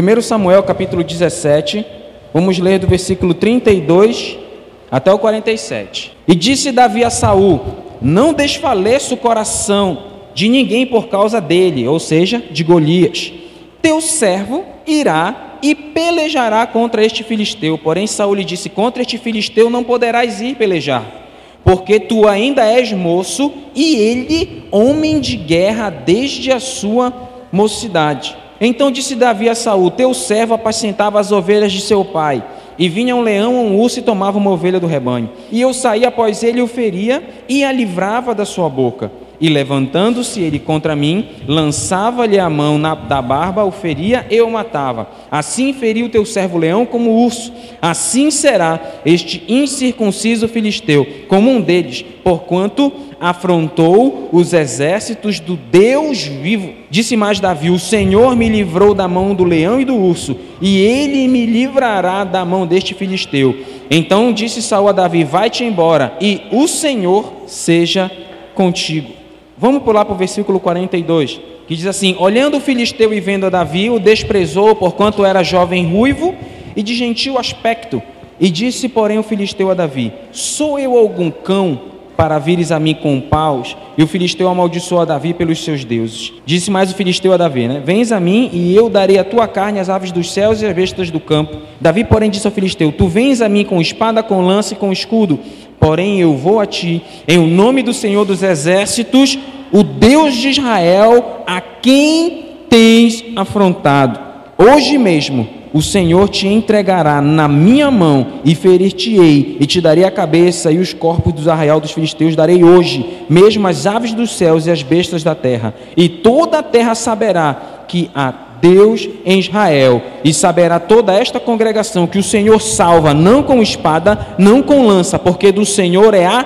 1 Samuel capítulo 17, vamos ler do versículo 32 até o 47. E disse Davi a Saul: Não desfaleça o coração de ninguém por causa dele, ou seja, de Golias. Teu servo irá e pelejará contra este filisteu. Porém, Saul lhe disse: Contra este filisteu não poderás ir pelejar, porque tu ainda és moço e ele homem de guerra desde a sua mocidade. Então disse Davi a Saul: Teu servo apacentava as ovelhas de seu pai. E vinha um leão um urso e tomava uma ovelha do rebanho. E eu saía após ele e o feria e a livrava da sua boca. E levantando-se ele contra mim, lançava-lhe a mão na, da barba, o feria e o matava. Assim feriu o teu servo leão como urso. Assim será este incircunciso filisteu, como um deles, porquanto afrontou os exércitos do Deus vivo. Disse mais Davi: O Senhor me livrou da mão do leão e do urso, e ele me livrará da mão deste filisteu. Então disse Saul a Davi: Vai-te embora, e o Senhor seja contigo. Vamos pular para o versículo 42, que diz assim: Olhando o filisteu e vendo a Davi, o desprezou, porquanto era jovem ruivo e de gentil aspecto. E disse, porém, o filisteu a Davi: Sou eu algum cão para vires a mim com paus? E o filisteu amaldiçoou a Davi pelos seus deuses. Disse mais o filisteu a Davi: né? Vens a mim e eu darei a tua carne às aves dos céus e às bestas do campo. Davi, porém, disse ao filisteu: Tu vens a mim com espada, com lança e com escudo Porém, eu vou a ti, em o nome do Senhor dos Exércitos, o Deus de Israel, a quem tens afrontado. Hoje mesmo o Senhor te entregará na minha mão e ferir-te-ei, e te darei a cabeça e os corpos dos arraial dos filisteus darei hoje, mesmo as aves dos céus e as bestas da terra. E toda a terra saberá que a Deus em Israel, e saberá toda esta congregação que o Senhor salva, não com espada, não com lança, porque do Senhor é a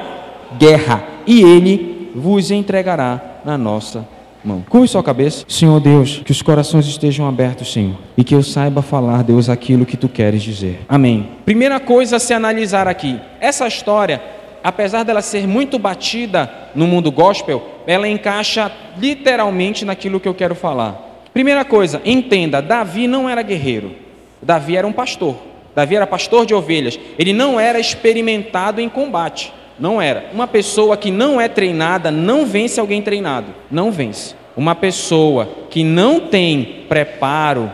guerra, e ele vos entregará na nossa mão. Com isso a cabeça, Senhor Deus, que os corações estejam abertos, Senhor, e que eu saiba falar, Deus, aquilo que tu queres dizer. Amém. Primeira coisa a se analisar aqui: essa história, apesar dela ser muito batida no mundo gospel, ela encaixa literalmente naquilo que eu quero falar. Primeira coisa, entenda: Davi não era guerreiro, Davi era um pastor. Davi era pastor de ovelhas, ele não era experimentado em combate, não era. Uma pessoa que não é treinada não vence alguém treinado, não vence. Uma pessoa que não tem preparo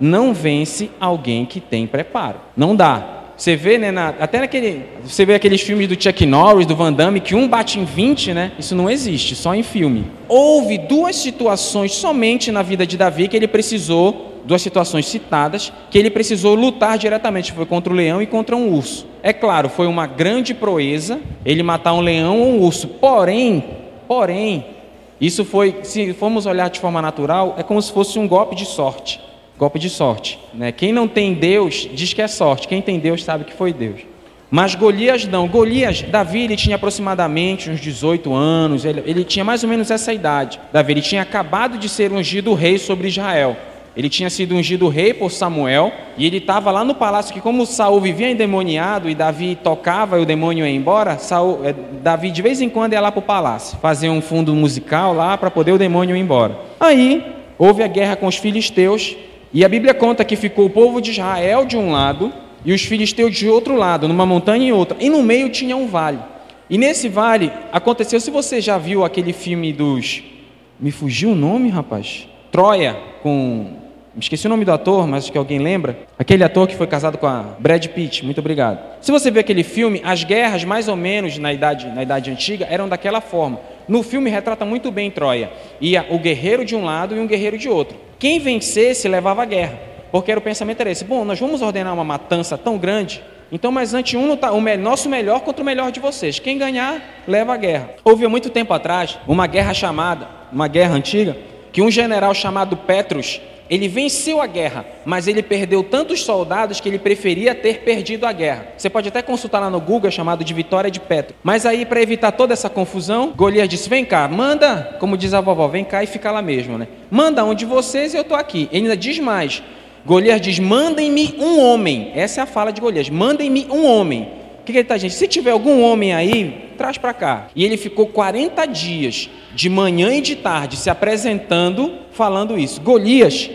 não vence alguém que tem preparo, não dá. Você vê, né, na, até naquele, você vê aqueles filmes do Chuck Norris, do Van Damme, que um bate em 20, né? Isso não existe, só em filme. Houve duas situações somente na vida de Davi que ele precisou, duas situações citadas, que ele precisou lutar diretamente, foi contra o leão e contra um urso. É claro, foi uma grande proeza ele matar um leão ou um urso. Porém, porém, isso foi, se formos olhar de forma natural, é como se fosse um golpe de sorte. Golpe de sorte. Né? Quem não tem Deus diz que é sorte. Quem tem Deus sabe que foi Deus. Mas Golias não. Golias, Davi, ele tinha aproximadamente uns 18 anos. Ele, ele tinha mais ou menos essa idade. Davi, ele tinha acabado de ser ungido rei sobre Israel. Ele tinha sido ungido rei por Samuel e ele estava lá no palácio que como Saul vivia endemoniado e Davi tocava e o demônio ia embora, Saul, eh, Davi de vez em quando ia lá para o palácio, fazer um fundo musical lá para poder o demônio ir embora. Aí houve a guerra com os filisteus e a Bíblia conta que ficou o povo de Israel de um lado e os filisteus de outro lado, numa montanha e outra. E no meio tinha um vale. E nesse vale aconteceu, se você já viu aquele filme dos. Me fugiu o nome, rapaz? Troia, com. Esqueci o nome do ator, mas acho que alguém lembra. Aquele ator que foi casado com a Brad Pitt, muito obrigado. Se você vê aquele filme, as guerras, mais ou menos na idade, na idade antiga, eram daquela forma. No filme retrata muito bem Troia. Ia o guerreiro de um lado e um guerreiro de outro. Quem vencesse levava a guerra. Porque era o pensamento era esse: bom, nós vamos ordenar uma matança tão grande, então, mas antes um tá, o nosso melhor contra o melhor de vocês. Quem ganhar, leva a guerra. Houve muito tempo atrás uma guerra chamada, uma guerra antiga, que um general chamado Petrus ele venceu a guerra, mas ele perdeu tantos soldados que ele preferia ter perdido a guerra. Você pode até consultar lá no Google, é chamado de Vitória de Petro. Mas aí, para evitar toda essa confusão, Golias disse: Vem cá, manda, como diz a vovó, vem cá e fica lá mesmo, né? Manda um de vocês e eu estou aqui. Ele ainda diz mais: Golias diz: Mandem-me um homem. Essa é a fala de Golias: Mandem-me um homem. Que, ele está dizendo? Se tiver algum homem aí, traz para cá. E ele ficou 40 dias, de manhã e de tarde, se apresentando, falando isso. Golias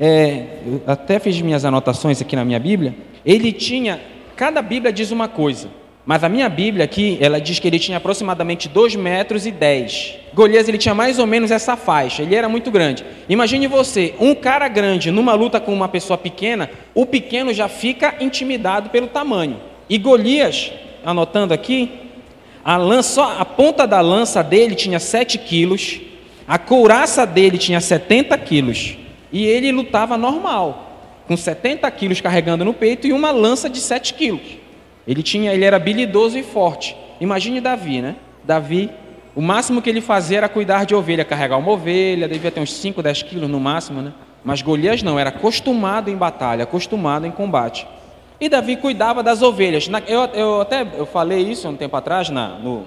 é, até fiz minhas anotações aqui na minha Bíblia, ele tinha, cada Bíblia diz uma coisa, mas a minha Bíblia aqui, ela diz que ele tinha aproximadamente 2 metros e 10. Golias, ele tinha mais ou menos essa faixa, ele era muito grande. Imagine você, um cara grande numa luta com uma pessoa pequena, o pequeno já fica intimidado pelo tamanho. E Golias, anotando aqui, a, lança, a ponta da lança dele tinha 7 quilos, a couraça dele tinha 70 quilos. E ele lutava normal, com 70 quilos carregando no peito e uma lança de 7 quilos. Ele, tinha, ele era habilidoso e forte. Imagine Davi, né? Davi, o máximo que ele fazia era cuidar de ovelha, carregar uma ovelha, devia ter uns 5, 10 quilos no máximo, né? Mas Golias não, era acostumado em batalha, acostumado em combate. E Davi cuidava das ovelhas. Eu, eu até eu falei isso um tempo atrás na, no,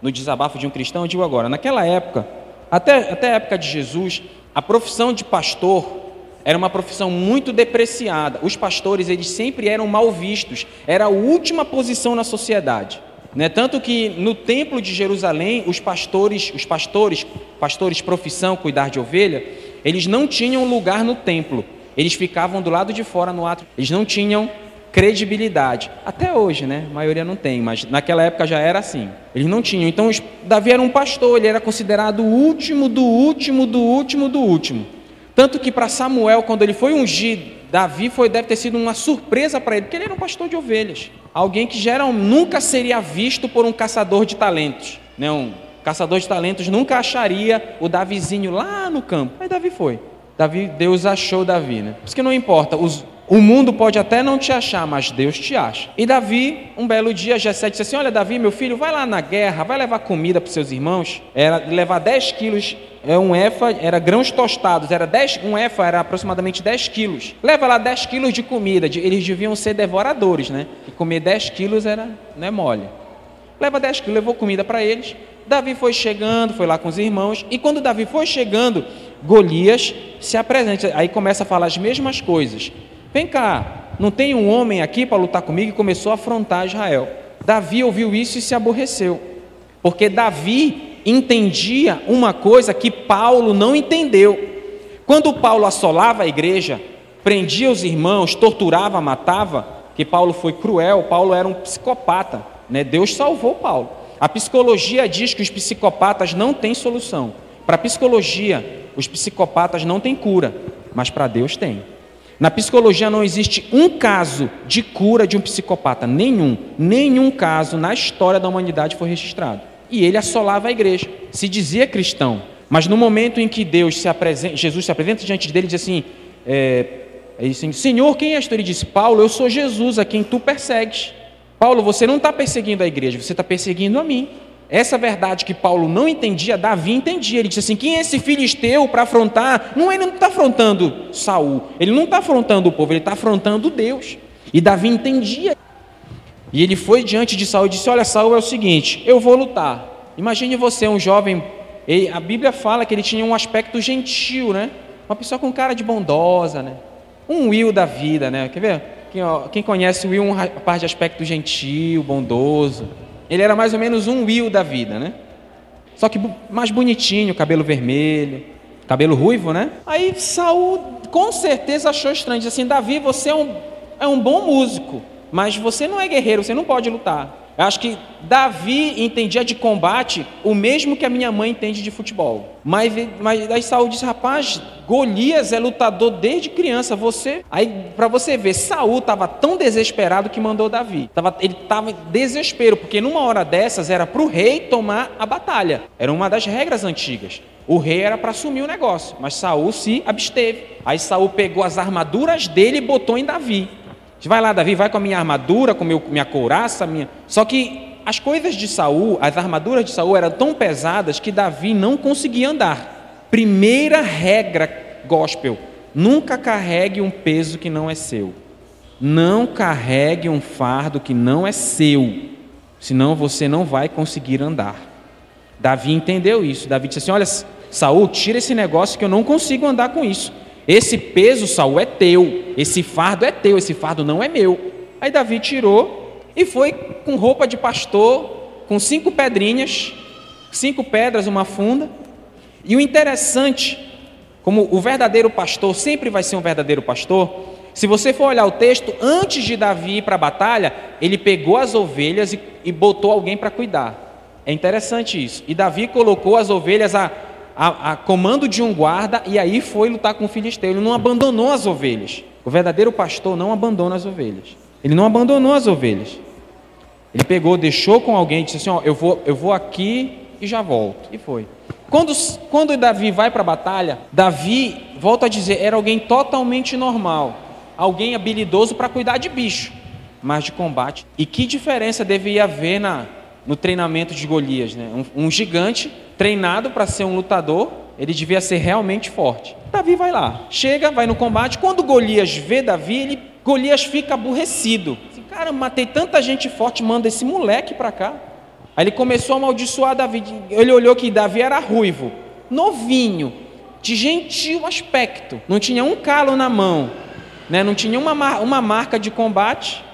no desabafo de um cristão, eu digo agora, naquela época, até, até a época de Jesus, a profissão de pastor era uma profissão muito depreciada. Os pastores, eles sempre eram mal vistos. Era a última posição na sociedade. Né? Tanto que no templo de Jerusalém, os pastores, os pastores, pastores profissão, cuidar de ovelha, eles não tinham lugar no templo. Eles ficavam do lado de fora no ato. Eles não tinham credibilidade. Até hoje, né? A maioria não tem, mas naquela época já era assim. Eles não tinham. Então, Davi era um pastor, ele era considerado o último do último do último do último. Tanto que para Samuel, quando ele foi ungir Davi, foi, deve ter sido uma surpresa para ele, porque ele era um pastor de ovelhas. Alguém que geral, nunca seria visto por um caçador de talentos. Né? Um caçador de talentos nunca acharia o Davizinho lá no campo. Aí Davi foi. Davi, Deus achou Davi, né? Por isso que não importa, os, o mundo pode até não te achar, mas Deus te acha. E Davi, um belo dia, Jessé disse assim: Olha, Davi, meu filho, vai lá na guerra, vai levar comida para os seus irmãos. Era levar 10 quilos, é um efa, era grãos tostados, era 10, um efa era aproximadamente 10 quilos. Leva lá 10 quilos de comida, eles deviam ser devoradores, né? E comer 10 quilos era, não é mole. Leva 10 quilos, levou comida para eles. Davi foi chegando, foi lá com os irmãos, e quando Davi foi chegando, Golias se apresenta, aí começa a falar as mesmas coisas. Vem cá, não tem um homem aqui para lutar comigo e começou a afrontar Israel. Davi ouviu isso e se aborreceu, porque Davi entendia uma coisa que Paulo não entendeu. Quando Paulo assolava a igreja, prendia os irmãos, torturava, matava, que Paulo foi cruel, Paulo era um psicopata, né? Deus salvou Paulo. A psicologia diz que os psicopatas não têm solução. Para a psicologia, os psicopatas não têm cura, mas para Deus tem. Na psicologia não existe um caso de cura de um psicopata, nenhum, nenhum caso na história da humanidade foi registrado. E ele assolava a igreja, se dizia cristão, mas no momento em que Deus se apresenta, Jesus se apresenta diante dele e diz assim, é, assim, Senhor, quem és tu? Ele disse, Paulo, eu sou Jesus, a quem tu persegues. Paulo, você não está perseguindo a igreja, você está perseguindo a mim. Essa verdade que Paulo não entendia, Davi entendia. Ele disse assim: quem é esse filisteu para afrontar? Não, ele não está afrontando Saul, ele não está afrontando o povo, ele está afrontando Deus. E Davi entendia. E ele foi diante de Saul e disse: Olha, Saul é o seguinte, eu vou lutar. Imagine você, um jovem. a Bíblia fala que ele tinha um aspecto gentil, né? Uma pessoa com cara de bondosa, né? Um Will da vida, né? Quer ver? Quem, ó, quem conhece o Will, um par de aspecto gentil, bondoso. Ele era mais ou menos um Will da vida, né? Só que mais bonitinho, cabelo vermelho, cabelo ruivo, né? Aí Saul com certeza achou estranho, disse assim: Davi, você é um, é um bom músico, mas você não é guerreiro, você não pode lutar. Acho que Davi entendia de combate o mesmo que a minha mãe entende de futebol. Mas, mas aí Saul disse: rapaz, Golias é lutador desde criança. Você. Aí, para você ver, Saul estava tão desesperado que mandou Davi. Tava, ele estava em desespero, porque numa hora dessas era para o rei tomar a batalha. Era uma das regras antigas. O rei era para assumir o negócio, mas Saul se absteve. Aí Saul pegou as armaduras dele e botou em Davi. Vai lá, Davi, vai com a minha armadura, com meu, minha couraça, minha. Só que as coisas de Saul, as armaduras de Saul eram tão pesadas que Davi não conseguia andar. Primeira regra gospel: nunca carregue um peso que não é seu. Não carregue um fardo que não é seu, senão você não vai conseguir andar. Davi entendeu isso. Davi disse assim: Olha, Saul, tira esse negócio que eu não consigo andar com isso. Esse peso, Saul, é teu. Esse fardo é teu. Esse fardo não é meu. Aí Davi tirou e foi com roupa de pastor, com cinco pedrinhas, cinco pedras, uma funda. E o interessante como o verdadeiro pastor sempre vai ser um verdadeiro pastor, se você for olhar o texto, antes de Davi ir para a batalha, ele pegou as ovelhas e, e botou alguém para cuidar. É interessante isso. E Davi colocou as ovelhas a, a, a, comando de um guarda e aí foi lutar com o filisteu. Ele não abandonou as ovelhas. O verdadeiro pastor não abandona as ovelhas. Ele não abandonou as ovelhas. Ele pegou, deixou com alguém disse assim: ó, eu vou, eu vou aqui e já volto. E foi. Quando, quando Davi vai para a batalha, Davi, volta a dizer, era alguém totalmente normal alguém habilidoso para cuidar de bicho, mas de combate. E que diferença deveria haver na, no treinamento de Golias? Né? Um, um gigante treinado para ser um lutador, ele devia ser realmente forte. Davi vai lá, chega, vai no combate. Quando Golias vê Davi, ele, Golias fica aborrecido. Assim, Cara, matei tanta gente forte, manda esse moleque para cá. Aí ele começou a amaldiçoar Davi. Ele olhou que Davi era ruivo, novinho, de gentil aspecto, não tinha um calo na mão, né? não tinha uma, uma marca de combate,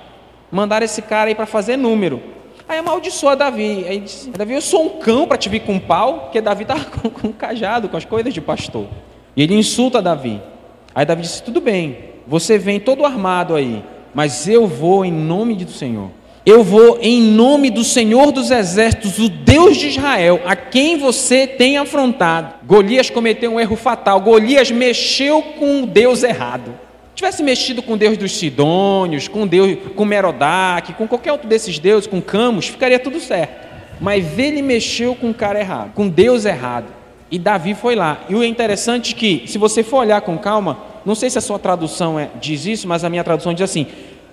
mandaram esse cara aí para fazer número. Aí amaldiçoa Davi. Aí disse, Davi, eu sou um cão para te vir com um pau, porque Davi estava com, com um cajado, com as coisas de pastor. E ele insulta Davi. Aí Davi disse, tudo bem, você vem todo armado aí, mas eu vou em nome do Senhor. Eu vou em nome do Senhor dos Exércitos, o Deus de Israel, a quem você tem afrontado. Golias cometeu um erro fatal. Golias mexeu com o Deus errado tivesse mexido com Deus dos Sidônios, com Deus, com Merodach, com qualquer outro desses deuses, com Camus, ficaria tudo certo. Mas ele mexeu com o cara errado, com Deus errado. E Davi foi lá. E o interessante é que, se você for olhar com calma, não sei se a sua tradução é, diz isso, mas a minha tradução diz assim: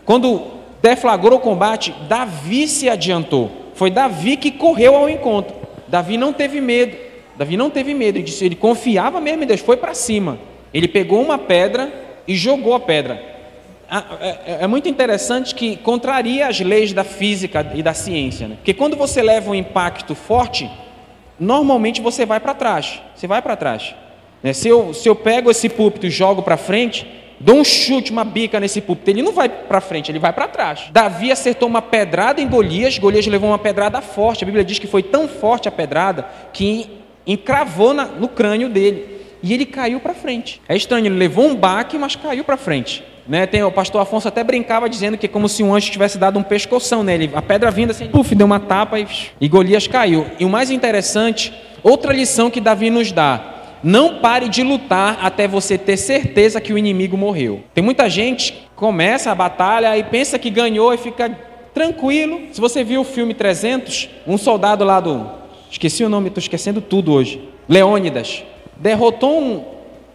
quando deflagrou o combate, Davi se adiantou. Foi Davi que correu ao encontro. Davi não teve medo. Davi não teve medo. Ele, disse, ele confiava mesmo em Deus, foi para cima. Ele pegou uma pedra e jogou a pedra. Ah, é, é, é muito interessante que contraria as leis da física e da ciência, né? porque quando você leva um impacto forte, normalmente você vai para trás. Você vai para trás. Né? Se, eu, se eu pego esse púlpito e jogo para frente, dou um chute, uma bica nesse púlpito, ele não vai para frente, ele vai para trás. Davi acertou uma pedrada em Golias, Golias levou uma pedrada forte. A Bíblia diz que foi tão forte a pedrada que encravou na, no crânio dele e ele caiu para frente. É estranho, ele levou um baque, mas caiu para frente. Né, tem, o pastor Afonso até brincava dizendo que é como se um anjo tivesse dado um pescoção nele. A pedra vinda assim, puf, deu uma tapa e, e Golias caiu. E o mais interessante, outra lição que Davi nos dá: não pare de lutar até você ter certeza que o inimigo morreu. Tem muita gente que começa a batalha e pensa que ganhou e fica tranquilo. Se você viu o filme 300, um soldado lá do. Esqueci o nome, estou esquecendo tudo hoje. Leônidas derrotou um,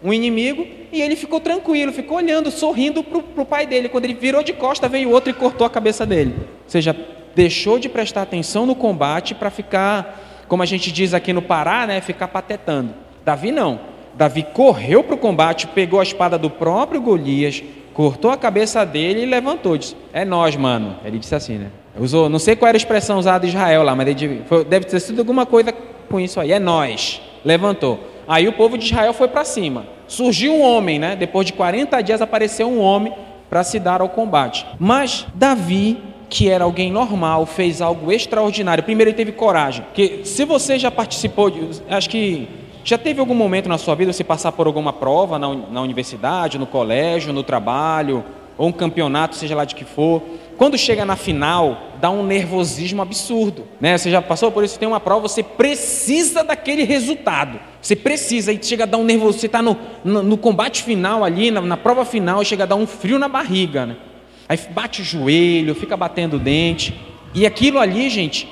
um inimigo e ele ficou tranquilo, ficou olhando, sorrindo para o pai dele. Quando ele virou de costa, veio outro e cortou a cabeça dele. Ou seja, deixou de prestar atenção no combate para ficar, como a gente diz aqui no Pará, né, ficar patetando. Davi não. Davi correu para o combate, pegou a espada do próprio Golias, cortou a cabeça dele e levantou. Disse, é nós, mano. Ele disse assim, né? Usou, não sei qual era a expressão usada em Israel lá, mas ele, foi, deve ter sido alguma coisa com isso aí. É nós. Levantou. Aí o povo de Israel foi para cima. Surgiu um homem, né? Depois de 40 dias apareceu um homem para se dar ao combate. Mas Davi, que era alguém normal, fez algo extraordinário. Primeiro ele teve coragem, porque se você já participou, de, acho que já teve algum momento na sua vida você passar por alguma prova na, na universidade, no colégio, no trabalho, ou um campeonato, seja lá de que for, quando chega na final, dá um nervosismo absurdo. Né? Você já passou por isso? Tem uma prova, você precisa daquele resultado. Você precisa, e chega a dar um nervoso. Você está no, no, no, combate final ali, na, na, prova final, chega a dar um frio na barriga. Né? Aí bate o joelho, fica batendo o dente. E aquilo ali, gente,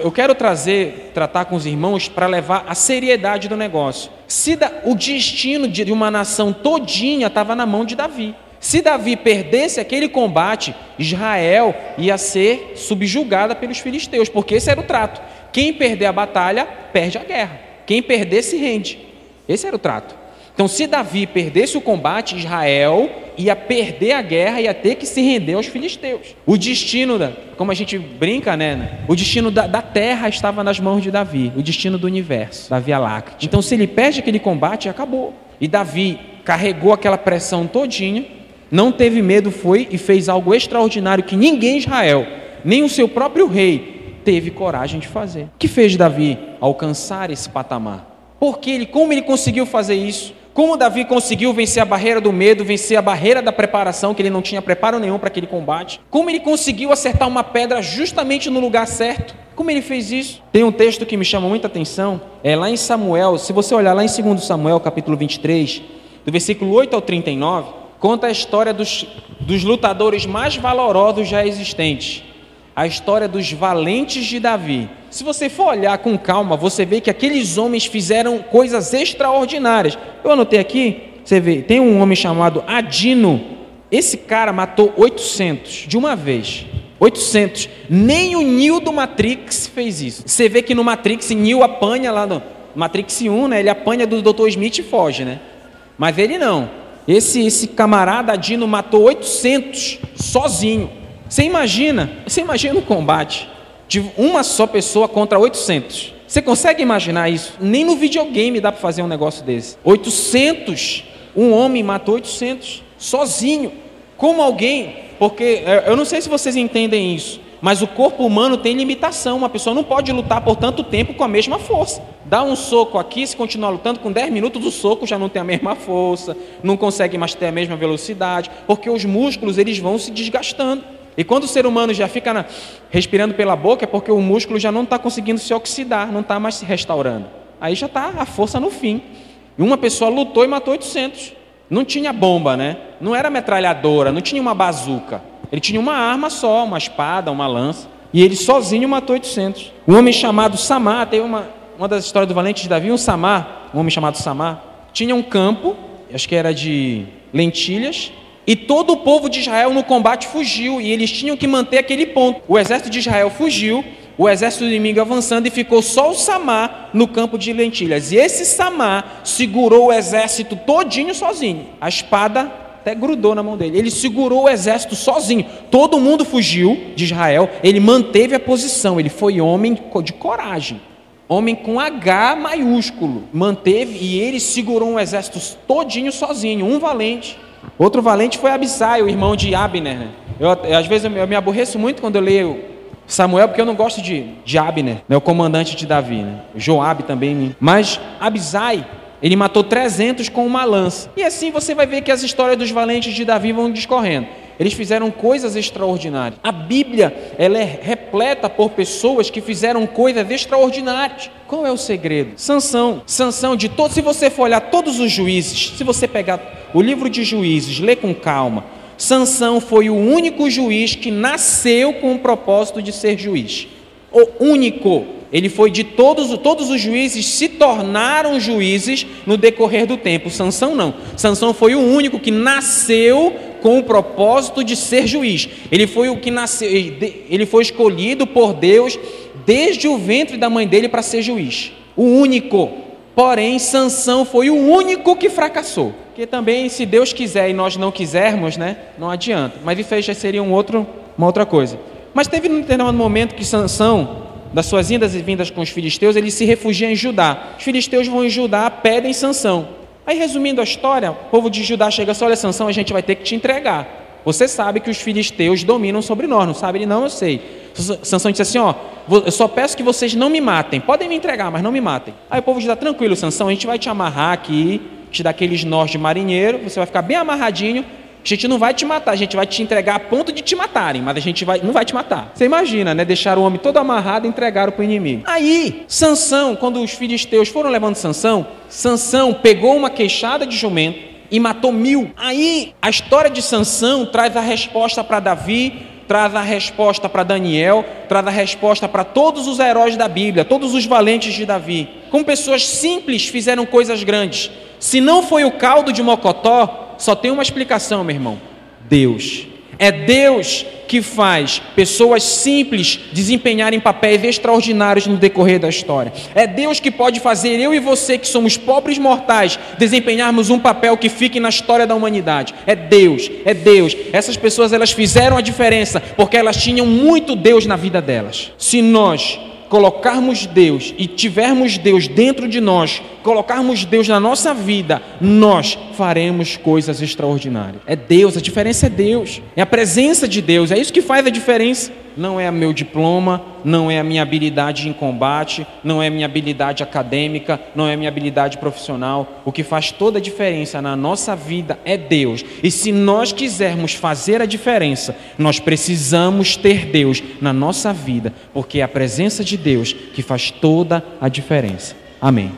eu quero trazer, tratar com os irmãos para levar a seriedade do negócio. Se da, o destino de uma nação todinha estava na mão de Davi. Se Davi perdesse aquele combate, Israel ia ser subjugada pelos filisteus, porque esse era o trato. Quem perder a batalha, perde a guerra. Quem perder, se rende. Esse era o trato. Então, se Davi perdesse o combate, Israel ia perder a guerra e ia ter que se render aos filisteus. O destino, da, como a gente brinca, né? O destino da, da, terra estava nas mãos de Davi, o destino do universo, da Via Láctea. Então, se ele perde aquele combate, acabou. E Davi carregou aquela pressão todinha não teve medo, foi e fez algo extraordinário que ninguém em Israel, nem o seu próprio rei, teve coragem de fazer. O que fez Davi alcançar esse patamar? Porque ele, como ele conseguiu fazer isso? Como Davi conseguiu vencer a barreira do medo, vencer a barreira da preparação, que ele não tinha preparo nenhum para aquele combate. Como ele conseguiu acertar uma pedra justamente no lugar certo. Como ele fez isso? Tem um texto que me chama muita atenção, é lá em Samuel, se você olhar lá em 2 Samuel, capítulo 23, do versículo 8 ao 39, conta a história dos, dos lutadores mais valorosos já existentes. A história dos valentes de Davi. Se você for olhar com calma, você vê que aqueles homens fizeram coisas extraordinárias. Eu anotei aqui, você vê, tem um homem chamado Adino. Esse cara matou 800 de uma vez. 800. Nem o Neo do Matrix fez isso. Você vê que no Matrix, Neo apanha lá no Matrix 1, né? Ele apanha do Dr. Smith e foge, né? Mas ele não. Esse, esse camarada Dino matou 800 sozinho. Você imagina? Você imagina o combate de uma só pessoa contra 800. Você consegue imaginar isso? Nem no videogame dá para fazer um negócio desse. 800. Um homem matou 800 sozinho. Como alguém porque é, eu não sei se vocês entendem isso, mas o corpo humano tem limitação. Uma pessoa não pode lutar por tanto tempo com a mesma força. Dá um soco aqui, se continuar lutando, com 10 minutos o soco já não tem a mesma força, não consegue mais ter a mesma velocidade, porque os músculos eles vão se desgastando. E quando o ser humano já fica na, respirando pela boca, é porque o músculo já não está conseguindo se oxidar, não está mais se restaurando. Aí já está a força no fim. E uma pessoa lutou e matou 800. Não tinha bomba, né? Não era metralhadora, não tinha uma bazuca. Ele tinha uma arma só, uma espada, uma lança. E ele sozinho matou 800. Um homem chamado Samar, tem uma, uma das histórias do valente de Davi, um Samar, um homem chamado Samar, tinha um campo, acho que era de lentilhas, e todo o povo de Israel no combate fugiu, e eles tinham que manter aquele ponto. O exército de Israel fugiu, o exército inimigo avançando e ficou só o Samar no campo de lentilhas. E esse Samar segurou o exército todinho sozinho. A espada até grudou na mão dele. Ele segurou o exército sozinho. Todo mundo fugiu de Israel. Ele manteve a posição. Ele foi homem de coragem. Homem com H maiúsculo. Manteve e ele segurou um exército todinho sozinho. Um valente. Outro valente foi Abisai, o irmão de Abner. Eu, às vezes eu me aborreço muito quando eu leio Samuel, porque eu não gosto de, de Abner, né, o comandante de Davi, né? Joabe também. Mas Abisai, ele matou 300 com uma lança. E assim você vai ver que as histórias dos valentes de Davi vão discorrendo. Eles fizeram coisas extraordinárias. A Bíblia, ela é repleta por pessoas que fizeram coisas extraordinárias. Qual é o segredo? Sansão. Sansão de todos, se você for olhar todos os juízes, se você pegar o livro de juízes, ler com calma, Sansão foi o único juiz que nasceu com o propósito de ser juiz. O único. Ele foi de todos, todos os juízes se tornaram juízes no decorrer do tempo. Sansão não. Sansão foi o único que nasceu com o propósito de ser juiz. Ele foi o que nasceu, ele foi escolhido por Deus desde o ventre da mãe dele para ser juiz. O único. Porém, Sansão foi o único que fracassou. Porque também, se Deus quiser e nós não quisermos, né, não adianta. Mas isso aí já seria um outro, uma outra coisa. Mas teve um determinado momento que Sansão, das suas indas e vindas com os filisteus, ele se refugia em Judá. Os filisteus vão em Judá, pedem Sansão. Aí, resumindo a história, o povo de Judá chega assim: olha, Sansão, a gente vai ter que te entregar. Você sabe que os filisteus dominam sobre nós, não sabe? Ele não, eu sei. Sansão disse assim: ó, eu só peço que vocês não me matem. Podem me entregar, mas não me matem. Aí o povo diz: tranquilo, Sansão, a gente vai te amarrar aqui te dar aqueles nós de marinheiro, você vai ficar bem amarradinho. A gente não vai te matar, a gente vai te entregar a ponto de te matarem, mas a gente vai, não vai te matar. Você imagina, né? Deixar o homem todo amarrado e entregaram para o inimigo. Aí, Sansão, quando os filisteus foram levando Sansão, Sansão pegou uma queixada de jumento e matou mil. Aí, a história de Sansão traz a resposta para Davi, traz a resposta para Daniel, traz a resposta para todos os heróis da Bíblia, todos os valentes de Davi. Como pessoas simples fizeram coisas grandes. Se não foi o caldo de Mocotó, só tem uma explicação, meu irmão: Deus. É Deus que faz pessoas simples desempenharem papéis extraordinários no decorrer da história. É Deus que pode fazer eu e você, que somos pobres mortais, desempenharmos um papel que fique na história da humanidade. É Deus, é Deus. Essas pessoas elas fizeram a diferença porque elas tinham muito Deus na vida delas. Se nós colocarmos Deus e tivermos Deus dentro de nós, colocarmos Deus na nossa vida, nós faremos coisas extraordinárias. É Deus, a diferença é Deus, é a presença de Deus, é isso que faz a diferença. Não é meu diploma, não é a minha habilidade em combate, não é a minha habilidade acadêmica, não é a minha habilidade profissional. O que faz toda a diferença na nossa vida é Deus. E se nós quisermos fazer a diferença, nós precisamos ter Deus na nossa vida, porque é a presença de Deus que faz toda a diferença. Amém.